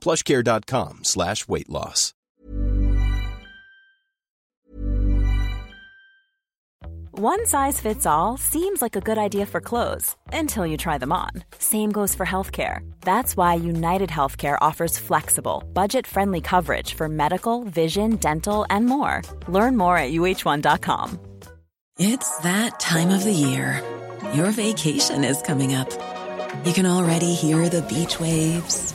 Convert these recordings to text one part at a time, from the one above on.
plushcare.com slash weight loss. One size fits all seems like a good idea for clothes until you try them on. Same goes for healthcare. That's why United Healthcare offers flexible, budget friendly coverage for medical, vision, dental, and more. Learn more at uh1.com. It's that time of the year. Your vacation is coming up. You can already hear the beach waves,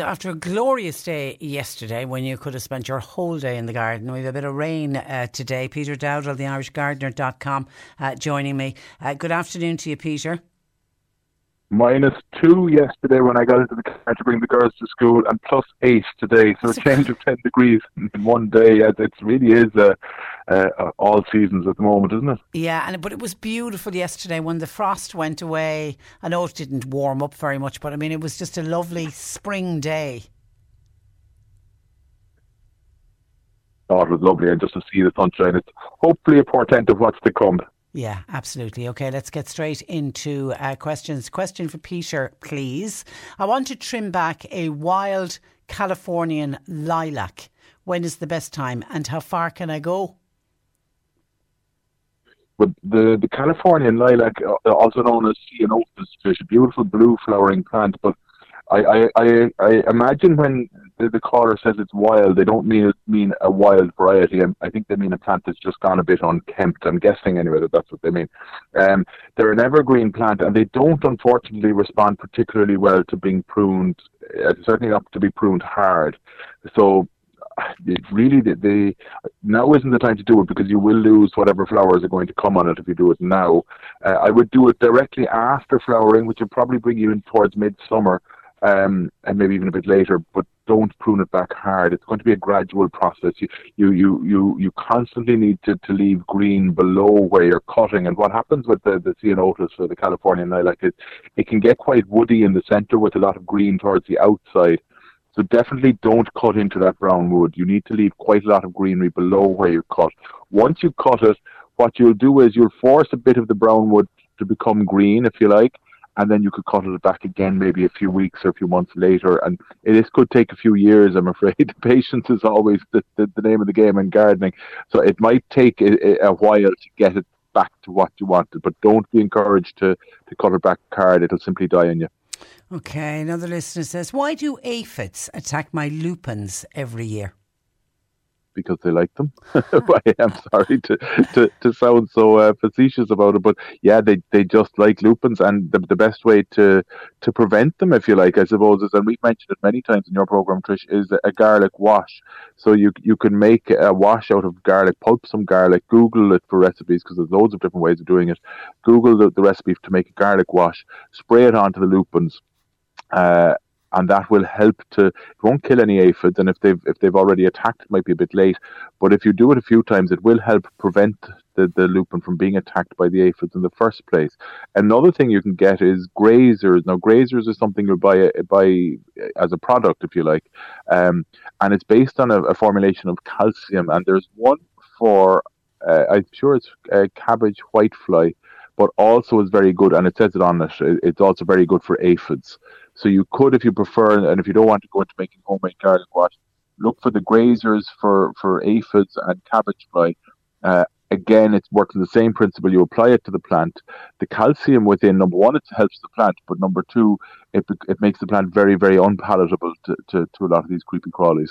After a glorious day yesterday, when you could have spent your whole day in the garden, we have a bit of rain uh, today. Peter Dowdall, the IrishGardener.com, uh, joining me. Uh, good afternoon to you, Peter. Minus two yesterday when I got into the car to bring the girls to school, and plus eight today. So a change of 10 degrees in one day. It really is uh, uh, all seasons at the moment, isn't it? Yeah, and but it was beautiful yesterday when the frost went away. I know it didn't warm up very much, but I mean, it was just a lovely spring day. Oh, it was lovely, and just to see the sunshine, it's hopefully a portent of what's to come. Yeah, absolutely. Okay, let's get straight into uh, questions. Question for Peter, please. I want to trim back a wild Californian lilac. When is the best time, and how far can I go? The, the Californian lilac, uh, also known as Ceanothus, is a beautiful blue flowering plant. But I, I, I, imagine when the, the caller says it's wild, they don't mean mean a wild variety. I, I think they mean a plant that's just gone a bit unkempt. I'm guessing anyway that that's what they mean. Um, they're an evergreen plant, and they don't unfortunately respond particularly well to being pruned. Uh, certainly not to be pruned hard. So it really the, the now isn't the time to do it because you will lose whatever flowers are going to come on it if you do it now. Uh, I would do it directly after flowering, which would probably bring you in towards midsummer, um, and maybe even a bit later. But don't prune it back hard. It's going to be a gradual process. You you you you, you constantly need to, to leave green below where you're cutting. And what happens with the the ceanothus or the Californian lilac is it can get quite woody in the center with a lot of green towards the outside. So definitely don't cut into that brown wood. You need to leave quite a lot of greenery below where you cut. Once you cut it, what you'll do is you'll force a bit of the brown wood to become green, if you like, and then you could cut it back again maybe a few weeks or a few months later. And it is, could take a few years, I'm afraid. Patience is always the, the, the name of the game in gardening. So it might take a, a while to get it back to what you wanted, but don't be encouraged to, to cut it back hard. It'll simply die on you. Okay, another listener says, Why do aphids attack my lupins every year? Because they like them. I am sorry to, to, to sound so uh, facetious about it, but yeah, they, they just like lupins, and the, the best way to to prevent them, if you like, I suppose, is and we've mentioned it many times in your program, Trish, is a garlic wash. So you you can make a wash out of garlic, pulp some garlic, Google it for recipes because there's loads of different ways of doing it. Google the, the recipe to make a garlic wash, spray it onto the lupins. Uh, and that will help to it won't kill any aphids and if they've if they've already attacked it might be a bit late. But if you do it a few times it will help prevent the, the lupin from being attacked by the aphids in the first place. Another thing you can get is grazers. Now grazers is something you buy buy as a product if you like um, and it's based on a, a, formulation of calcium and there's one for uh, i'm sure it's uh, cabbage whitefly but also is very good and it says it on it it's also very good for aphids so you could, if you prefer, and if you don't want to go into making homemade garlic wash, look for the grazers for, for aphids and cabbage fly. Uh, again, it's working the same principle. You apply it to the plant. The calcium within, number one, it helps the plant, but number two, it, it makes the plant very, very unpalatable to, to, to a lot of these creepy crawlies.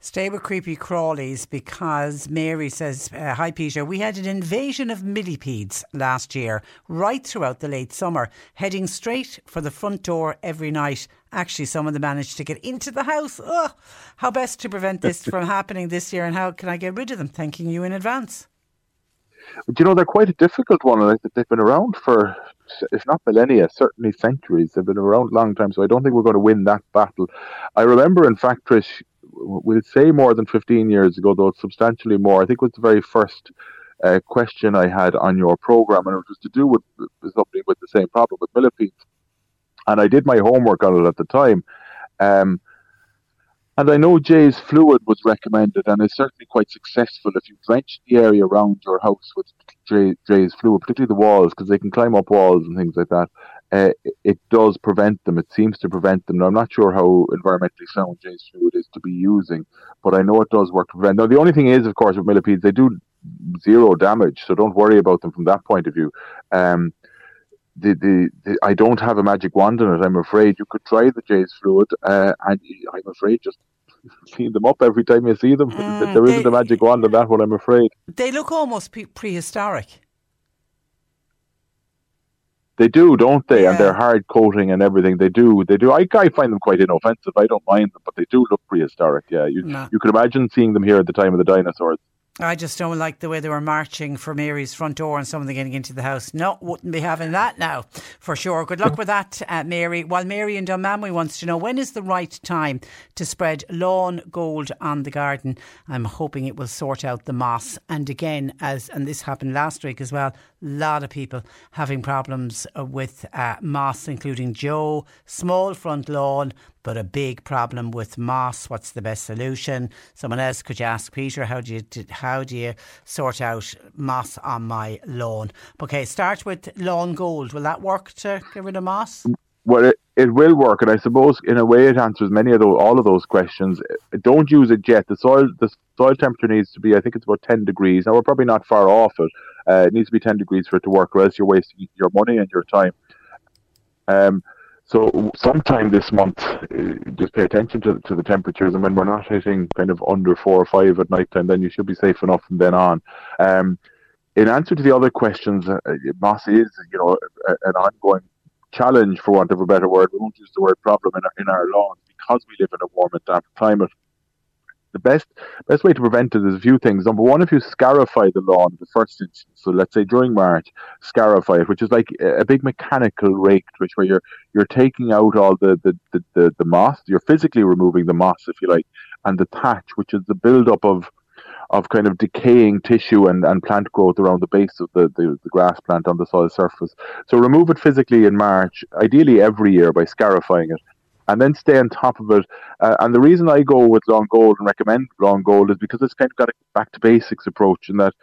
Stay with creepy crawlies because Mary says, uh, Hi Peter, we had an invasion of millipedes last year, right throughout the late summer, heading straight for the front door every night. Actually, some of them managed to get into the house. Ugh. How best to prevent this from happening this year and how can I get rid of them? Thanking you in advance. But you know, they're quite a difficult one. Like they've been around for, if not millennia, certainly centuries. They've been around a long time, so I don't think we're going to win that battle. I remember, in fact, Trish, we'll say more than 15 years ago, though substantially more. I think it was the very first uh, question I had on your program, and it was to do with something with the same problem with millipedes. And I did my homework on it at the time. Um, and I know Jeyes fluid was recommended, and it's certainly quite successful if you drench the area around your house with Jay, Jeyes fluid, particularly the walls, because they can climb up walls and things like that uh, it does prevent them. It seems to prevent them. Now, I'm not sure how environmentally sound Jeyes fluid is to be using, but I know it does work to prevent. Now, the only thing is, of course, with millipedes, they do zero damage, so don't worry about them from that point of view. Um, the, the, the, I don't have a magic wand in it. I'm afraid you could try the Jeyes fluid, uh, and I'm afraid just clean them up every time you see them. Mm, there isn't they, a magic wand in that one. I'm afraid they look almost pre- prehistoric. They do, don't they? Yeah. And they're hard coating and everything. They do. They do. I, I find them quite inoffensive. I don't mind them, but they do look prehistoric. Yeah, you no. you could imagine seeing them here at the time of the dinosaurs. I just don't like the way they were marching for Mary's front door and someone getting into the house. No, wouldn't be having that now, for sure. Good luck with that, uh, Mary. While Mary in Dunmanway wants to know when is the right time to spread lawn gold on the garden. I'm hoping it will sort out the moss. And again, as and this happened last week as well, lot of people having problems uh, with uh, moss, including Joe. Small front lawn, but a big problem with moss. What's the best solution? Someone else could you ask Peter, how do you how do you sort out moss on my lawn? Okay, start with lawn gold. Will that work to get rid of moss? Well, it, it will work, and I suppose in a way it answers many of those, all of those questions. Don't use it yet. The soil, the soil temperature needs to be, I think it's about ten degrees. Now we're probably not far off it. Uh, it needs to be ten degrees for it to work, or else you're wasting your money and your time. Um, so sometime this month, uh, just pay attention to, to the temperatures, and when we're not hitting kind of under four or five at night time, then you should be safe enough from then on. Um, in answer to the other questions, uh, moss is you know an ongoing challenge, for want of a better word. We won't use the word problem in our, in our lawns because we live in a warm and damp climate the best best way to prevent it is a few things. Number one, if you scarify the lawn in the first instance, so let's say during March, scarify it, which is like a big mechanical rake, which where you're you're taking out all the the, the, the, the moss, you're physically removing the moss, if you like, and the thatch, which is the buildup of of kind of decaying tissue and, and plant growth around the base of the, the, the grass plant on the soil surface. So remove it physically in March, ideally every year by scarifying it and then stay on top of it. Uh, and the reason I go with lawn gold and recommend lawn gold is because it's kind of got a back to basics approach, in that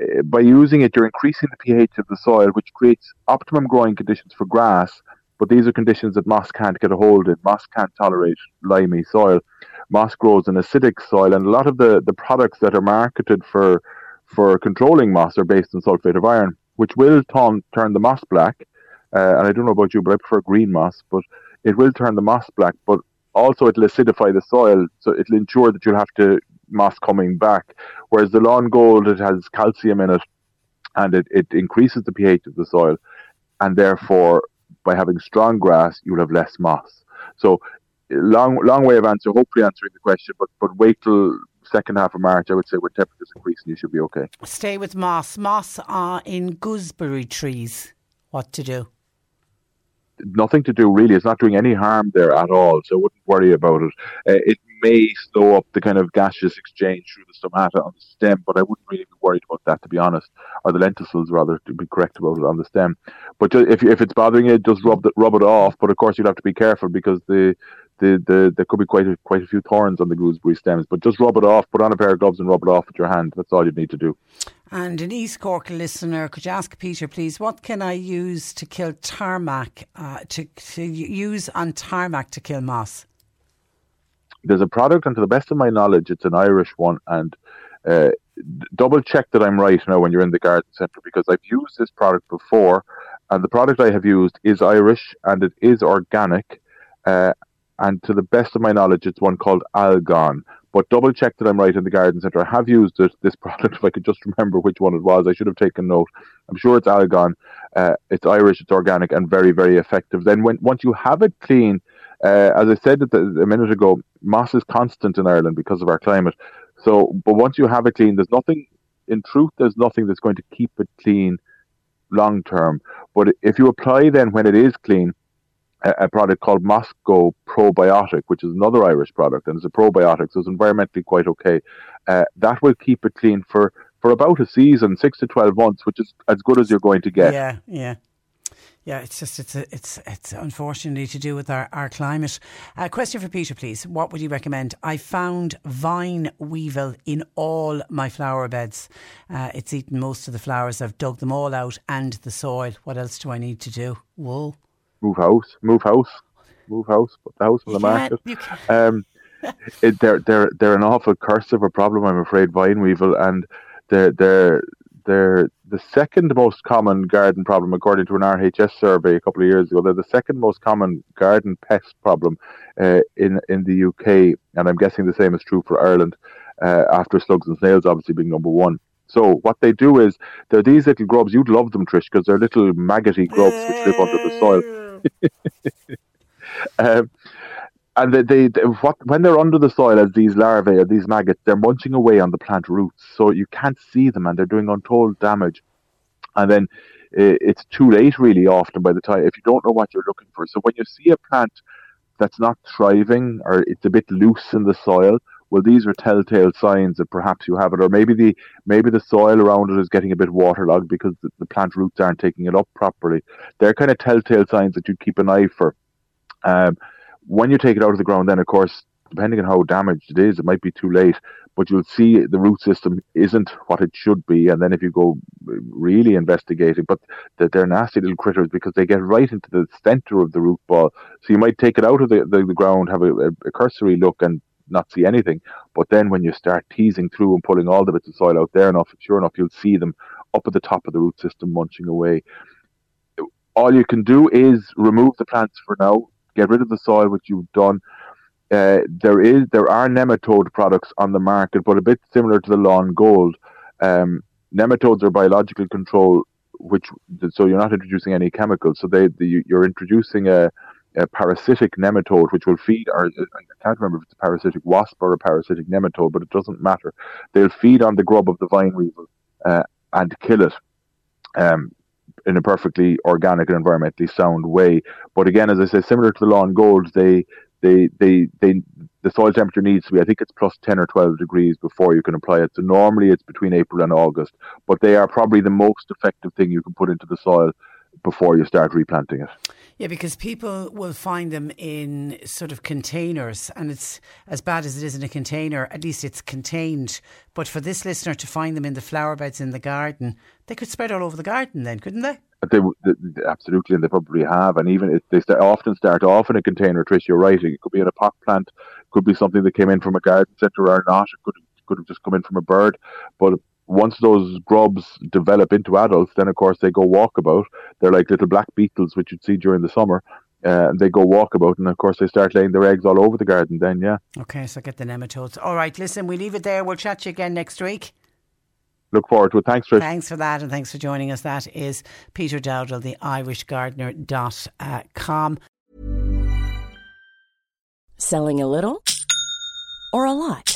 uh, by using it, you're increasing the pH of the soil, which creates optimum growing conditions for grass. But these are conditions that moss can't get a hold in. Moss can't tolerate limey soil. Moss grows in acidic soil, and a lot of the, the products that are marketed for for controlling moss are based on sulfate of iron, which will turn turn the moss black. Uh, and I don't know about you, but I prefer green moss. But it will turn the moss black, but also it'll acidify the soil, so it'll ensure that you'll have to moss coming back. Whereas the lawn gold, it has calcium in it, and it, it increases the pH of the soil, and therefore by having strong grass, you'll have less moss. So long long way of answer, hopefully answering the question, but but wait till second half of March, I would say, when temperatures increase, and you should be okay. Stay with moss. Moss are in gooseberry trees. What to do? Nothing to do really. It's not doing any harm there at all, so I wouldn't worry about it. Uh, it may slow up the kind of gaseous exchange through the stomata on the stem, but I wouldn't really be worried about that, to be honest, or the lenticels rather, to be correct about it on the stem. But if if it's bothering you, just rub the, rub it off. But of course, you'll have to be careful because the the, the there could be quite a, quite a few thorns on the gooseberry stems. But just rub it off. Put on a pair of gloves and rub it off with your hand. That's all you need to do. And an East Cork listener, could you ask Peter, please, what can I use to kill tarmac, uh, to, to use on tarmac to kill moss? There's a product, and to the best of my knowledge, it's an Irish one. And uh, double check that I'm right now when you're in the garden centre because I've used this product before, and the product I have used is Irish and it is organic. Uh, and to the best of my knowledge, it's one called Algon. But double check that I'm right in the garden centre. I have used it, this product. If I could just remember which one it was, I should have taken note. I'm sure it's Algon. Uh, it's Irish, it's organic, and very, very effective. Then when once you have it clean, uh, as I said a minute ago, moss is constant in Ireland because of our climate. So, but once you have it clean, there's nothing. In truth, there's nothing that's going to keep it clean long term. But if you apply then when it is clean, a, product called Moss-Go Probiotic, which is another Irish product, and it's a probiotic, so it's environmentally quite okay. Uh, that will keep it clean for, for about a season, six to twelve months, which is as good as you're going to get. Yeah, yeah. Yeah, it's just it's a, it's it's unfortunately to do with our, our climate. Uh, question for Peter, please. What would you recommend? I found vine weevil in all my flower beds. Uh, it's eaten most of the flowers. I've dug them all out and the soil. What else do I need to do? Wool move house, move house, move house, put the house on the market. Um, it, they're they're they're an awful curse of a problem, I'm afraid, vine weevil, and they're they're they're the second most common garden problem according to an RHS survey a couple of years ago. They're the second most common garden pest problem uh, in in the UK, and I'm guessing the same is true for Ireland. Uh, after slugs and snails, obviously being number one. So what they do is they're these little grubs. You'd love them, Trish, because they're little maggoty grubs which live under the soil. um, and they, they, they, what, when they're under the soil as these larvae or these maggots, they're munching away on the plant roots, so you can't see them, and they're doing untold damage. And then uh, it's too late, really, often by the time if you don't know what you're looking for. So when you see a plant that's not thriving or it's a bit loose in the soil, well, these are telltale signs that perhaps you have it, or maybe the maybe the soil around it is getting a bit waterlogged because the, the plant roots aren't taking it up properly. They're kind of telltale signs that you keep an eye for. Um, when you take it out of the ground, then of course, depending on how damaged it is, it might be too late. But you'll see the root system isn't what it should be, and then if you go really investigating, but that they're nasty little critters because they get right into the center of the root ball. So you might take it out of the, the, the ground, have a, a cursory look, and not see anything. But then when you start teasing through and pulling all the bits of soil out there enough, sure enough, you'll see them up at the top of the root system munching away. All you can do is remove the plants for now, get rid of the soil, which you've done. Uh, there is there are nematode products on the market, but a bit similar to the lawn gold. Um, nematodes are biological control, which so you're not introducing any chemicals. So they, the, you're introducing a a parasitic nematode, which will feed, or I can't remember if it's a parasitic wasp or a parasitic nematode, but it doesn't matter. They'll feed on the grub of the vine weevil uh, and kill it um, in a perfectly organic and environmentally sound way. But again, as I say, similar to the lawn gold, they they they they the soil temperature needs to be I think it's plus 10 or 12 degrees before you can apply it so normally it's between April and August but they are probably the most effective thing you can put into the soil before you start replanting it yeah, because people will find them in sort of containers, and it's as bad as it is in a container. At least it's contained. But for this listener to find them in the flower beds in the garden, they could spread all over the garden, then, couldn't they? They, they absolutely, and they probably have. And even if they start, often start off in a container. Trish, you're right. It could be in a pot plant, could be something that came in from a garden centre or not. It could could have just come in from a bird, but once those grubs develop into adults, then of course they go walkabout. They're like little black beetles, which you'd see during the summer, uh, they go walkabout, and of course they start laying their eggs all over the garden. Then, yeah. Okay, so get the nematodes. All right, listen, we leave it there. We'll chat to you again next week. Look forward to it. Thanks, Trish. Thanks for that, and thanks for joining us. That is Peter Dowdall, the IrishGardener.com. Selling a little or a lot?